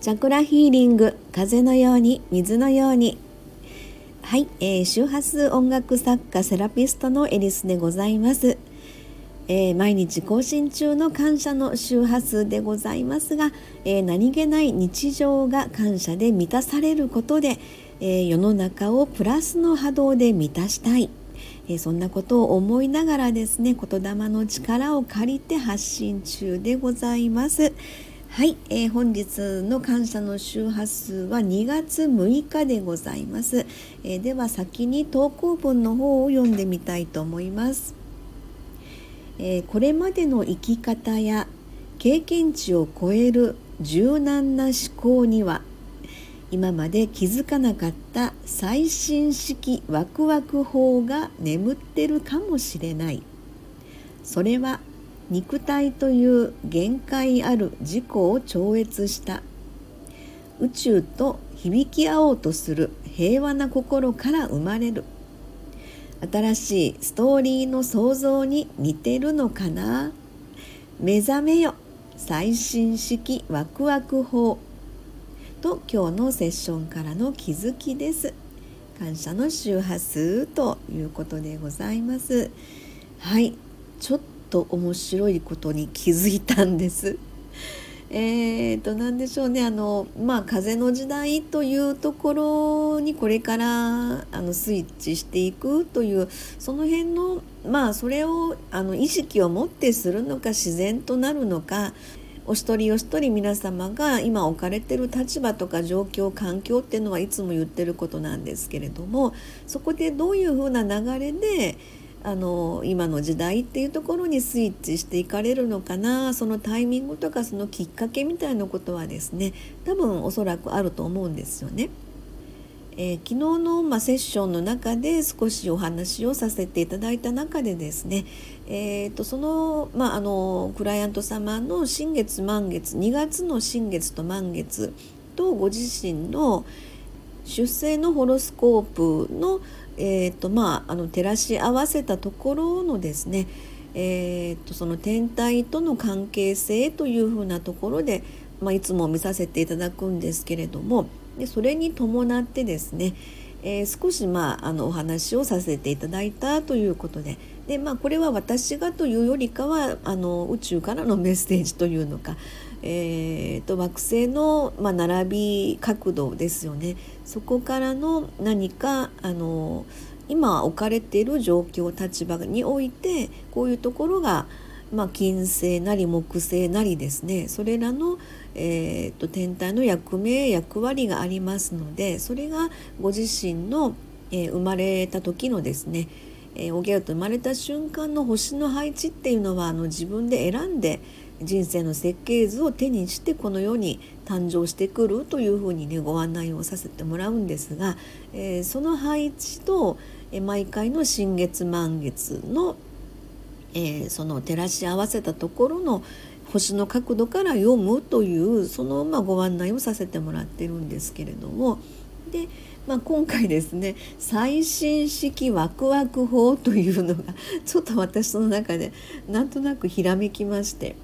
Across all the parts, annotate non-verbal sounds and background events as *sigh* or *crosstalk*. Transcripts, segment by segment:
チャクラヒーリング風のように水のように。はい、えー、周波数音楽作家セラピストのエリスでございます、えー、毎日更新中の感謝の周波数でございますが、えー、何気ない日常が感謝で満たされることで、え世の中をプラスの波動で満たしたい。えそんなことを思いながらですね言霊の力を借りて発信中でございます。はい、えー、本日の感謝の周波数は2月6日でございます、えー、では先に投稿文の方を読んでみたいと思います、えー、これまでの生き方や経験値を超える柔軟な思考には今まで気づかなかった最新式ワクワク法が眠ってるかもしれない。それは肉体という限界ある自己を超越した。宇宙と響き合おうとする平和な心から生まれる。新しいストーリーの創造に似てるのかな？目覚めよ。最新式ワクワク法。と今日のセッションからの気づきです。感謝の周波数ということでございます。はい。ちょっと面白いことに気づいたんです。*laughs* えーと何でしょうねあのまあ風の時代というところにこれからあのスイッチしていくというその辺のまあそれをあの意識を持ってするのか自然となるのかお一人お一人皆様が今置かれてる立場とか状況環境っていうのはいつも言ってることなんですけれどもそこでどういうふうな流れであの今の時代っていうところにスイッチしていかれるのかなそのタイミングとかそのきっかけみたいなことはですね多分おそらくあると思うんですよね。えー、昨日の、まあ、セッションの中で少しお話をさせていただいた中でですね、えーと、その,、まあ、あのクライアント様の新月満月2月の新月と満月とご自身の出生のホロスコープのえーとまあ、あの照らし合わせたところのですね、えーと、その天体との関係性というふうなところで、まあ、いつも見させていただくんですけれどもでそれに伴ってですね、えー、少し、まあ、あのお話をさせていただいたということでで、まあ、これは私がというよりかはあの宇宙からのメッセージというのか、えーと、惑星の、まあ、並び角度ですよね。そこからの何かあの今置かれている状況立場においてこういうところが、まあ、金星なり木星なりですね。それらの、えーと、天体の役目役割がありますのでそれがご自身の、えー、生まれた時のですねえー、おぎゃと生まれた瞬間の星の配置っていうのはあの自分で選んで人生の設計図を手にしてこの世に誕生してくるというふうにねご案内をさせてもらうんですが、えー、その配置と、えー、毎回の新月満月の、えー、その照らし合わせたところの星の角度から読むというその、まあ、ご案内をさせてもらってるんですけれどもで、まあ、今回ですね最新式ワクワク法というのがちょっと私の中でなんとなくひらめきまして。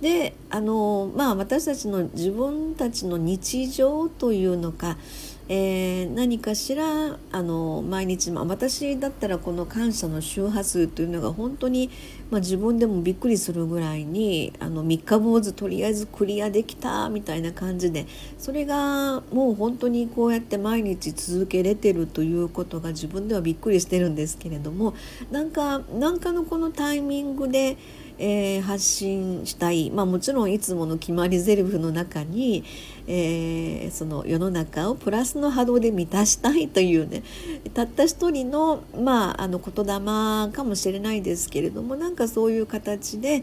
であのまあ私たちの自分たちの日常というのか、えー、何かしらあの毎日、まあ、私だったらこの感謝の周波数というのが本当に、まあ、自分でもびっくりするぐらいにあの三日坊主とりあえずクリアできたみたいな感じでそれがもう本当にこうやって毎日続けれてるということが自分ではびっくりしてるんですけれどもなんかなんかのこのタイミングでえー、発信したい、まあ、もちろんいつもの決まりゼリフの中に、えー、その世の中をプラスの波動で満たしたいというねたった一人の,、まあ、あの言霊かもしれないですけれどもなんかそういう形で、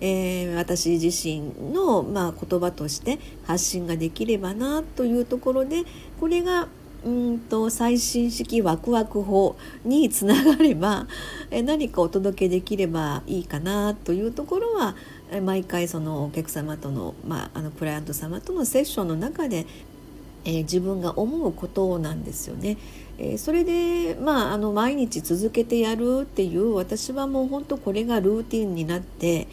えー、私自身の、まあ、言葉として発信ができればなというところでこれがうんと最新式ワクワク法につながればえ何かお届けできればいいかなというところは毎回そのお客様との,、まあ、あのクライアント様とのセッションの中で、えー、自分が思うことなんですよね。えー、それで、まあ、あの毎日続けてやるっていう私はもう本当これがルーティンになって、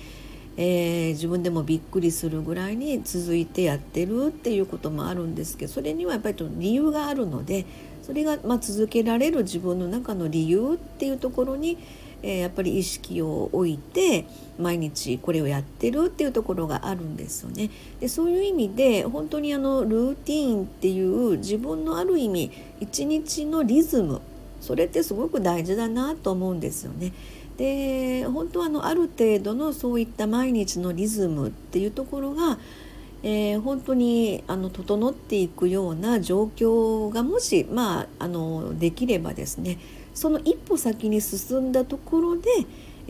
えー、自分でもびっくりするぐらいに続いてやってるっていうこともあるんですけどそれにはやっぱり理由があるのでそれがま続けられる自分の中の理由っていうところに、えー、やっぱり意識を置いて毎日これをやってるっていうところがあるんですよね。でそういう意味で本当にあのルーティーンっていう自分のある意味一日のリズムそれってすごく大事だなと思うんですよね。で本当はあのある程度のそういった毎日のリズムっていうところが、えー、本当にあの整っていくような状況がもし、まあ、あのできればですねその一歩先に進んだところで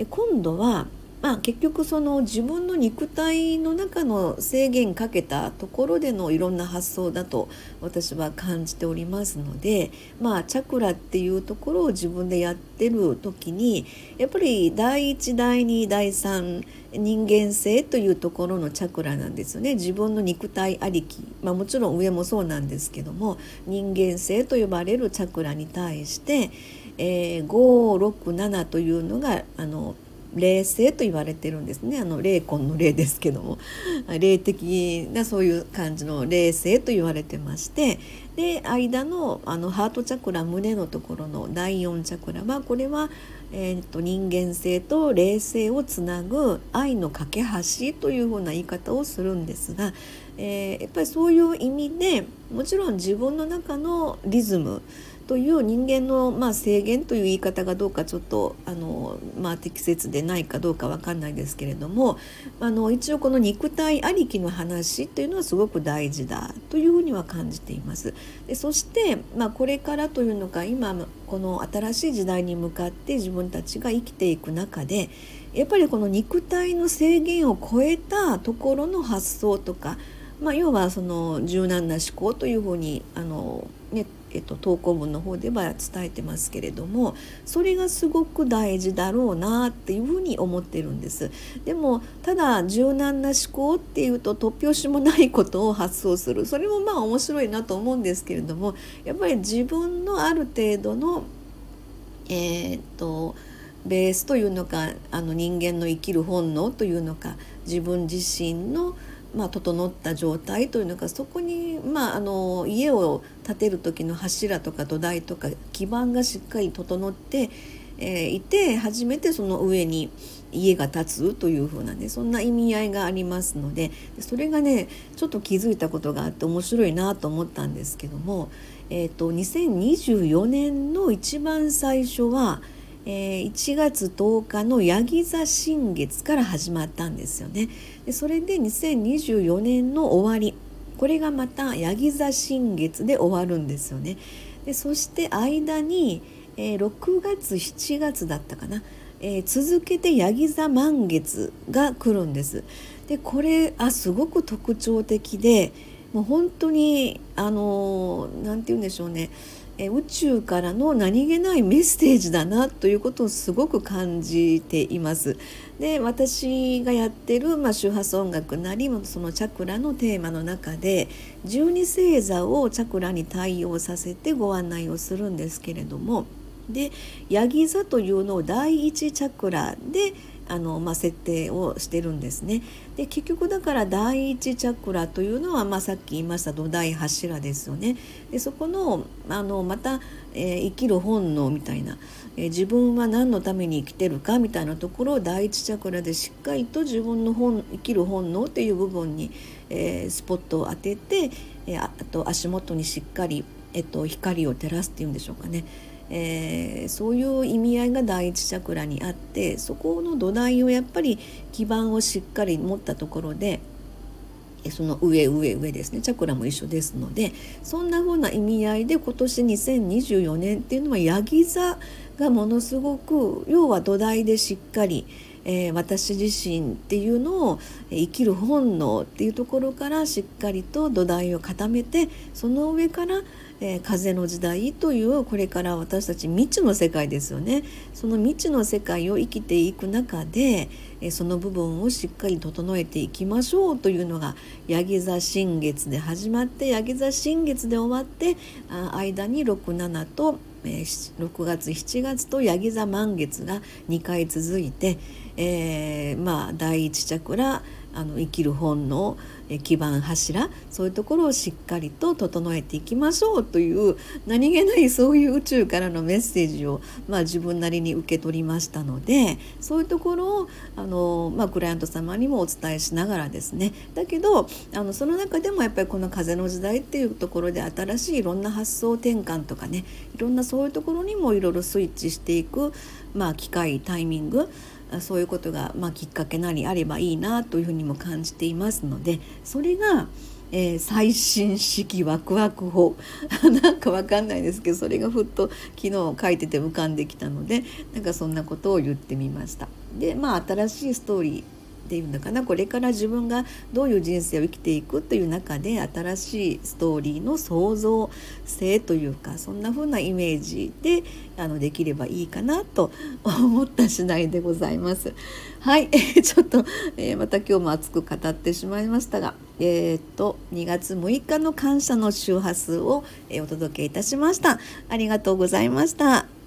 今度はまあ、結局その自分の肉体の中の制限かけたところでのいろんな発想だと私は感じておりますので、まあ、チャクラっていうところを自分でやってる時にやっぱり第1第2第3人間性というところのチャクラなんですよね。自分の肉体ありき、まあ、もちろん上もそうなんですけども人間性と呼ばれるチャクラに対して、えー、567というのがあの霊性と言われてるんですね。あの霊魂の霊ですけども。*laughs* 霊的なそういう感じの霊性と言われてまして。で間のあのハートチャクラ胸のところの第4チャクラはこれは、えーと、人間性と霊性をつなぐ愛の架け橋というふうな言い方をするんですが、えー、やっぱりそういう意味でもちろん自分の中のリズムという人間の、まあ、制限という言い方がどうかちょっとあの、まあ、適切でないかどうか分かんないですけれどもあの一応この肉体ありきの話というのはすごく大事だというふうには感じています。でそして、まあ、これからというのか今この新しい時代に向かって自分たちが生きていく中でやっぱりこの肉体の制限を超えたところの発想とか、まあ、要はその柔軟な思考というふうにあの、ね、えっと、投稿文の方では伝えてますけれどもそれがすごく大事だろうなっていうふうに思ってるんです。でもただ柔軟な思考っていうと突拍子もないことを発想する。それもまあ面白いなと思うんですけれどもやっぱり自分のある程度のえー、っとベースというのかあの人間の生きる本能というのか自分自身のまあ、整った状態というのかそこに、まあ、あの家を建てる時の柱とか土台とか基盤がしっかり整って、え、いて初めてその上に家が建つというふうなねそんな意味合いがありますのでそれがねちょっと気づいたことがあって面白いなと思ったんですけども、えーと、2024年の一番最初は「えー、1月10日のヤギ座新月から始まったんですよね。でそれで2024年の終わりこれがまたヤギ座新月で終わるんですよね。でそして間に、えー、6月7月だったかな、えー、続けてヤギ座満月が来るんです。でこれあすごく特徴的でもう本当にあの何て言うんでしょうねえ宇宙からの何気ないメッセージだなということをすごく感じています。で私がやってる、まあ、周波数音楽なりそのチャクラのテーマの中で12星座をチャクラに対応させてご案内をするんですけれどもでヤギ座というのを第一チャクラであの、まあ、設定をしてるんですね。で結局だから第一チャクラというのは、まあ、さっき言いました土台柱ですよね。でそこのあのまた、えー、生きる本能みたいな、えー、自分は何のために生きてるかみたいなところを第一チャクラでしっかりと自分の本生きる本能っていう部分に、えー、スポットを当てて、えあと足元にしっかり、えっと、光を照らすっていうんでしょうかね。えー、そういう意味合いが第一チャクラにあってそこの土台をやっぱり基盤をしっかり持ったところでその上上上ですねチャクラも一緒ですのでそんな風な意味合いで今年2024年っていうのはヤギ座がものすごく要は土台でしっかり、えー、私自身っていうのを生きる本能っていうところからしっかりと土台を固めてその上からえー、風の時代というこれから私たち未知の世界ですよね。その未知の世界を生きていく中で、えー、その部分をしっかり整えていきましょうというのがヤギ座新月で始まってヤギ座新月で終わってあ間に67と、え、6月7月とヤギ座満月が2回続いて、えー、まあ第一チャクラあの生きる本の基盤柱そういうところをしっかりと整えていきましょうという何気ないそういう宇宙からのメッセージを、まあ、自分なりに受け取りましたのでそういうところをあの、まあ、クライアント様にもお伝えしながらですね。だけどあのその中でもやっぱりこの風の時代っていうところで新しいいろんな発想転換とかねいろんなそういうところにもいろいろスイッチしていく、まあ、機会タイミングそういうことが、まあ、きっかけなりあればいいなというふうにも感じていますのでそれが、えー、最新式ワクワク法 *laughs* なんかわかんないですけどそれがふっと昨日書いてて浮かんできたのでなんかそんなことを言ってみました。でまあ新しいストーリーていうのかなこれから自分がどういう人生を生きていくという中で新しいストーリーの創造性というかそんな風なイメージであのできればいいかなと思った次第でございます。はい、*laughs* ちょっと、えー、また今日も熱く語ってしまいましたが、えー、っと2月6日の感謝の周波数を、え、お届けいたしました。ありがとうございました。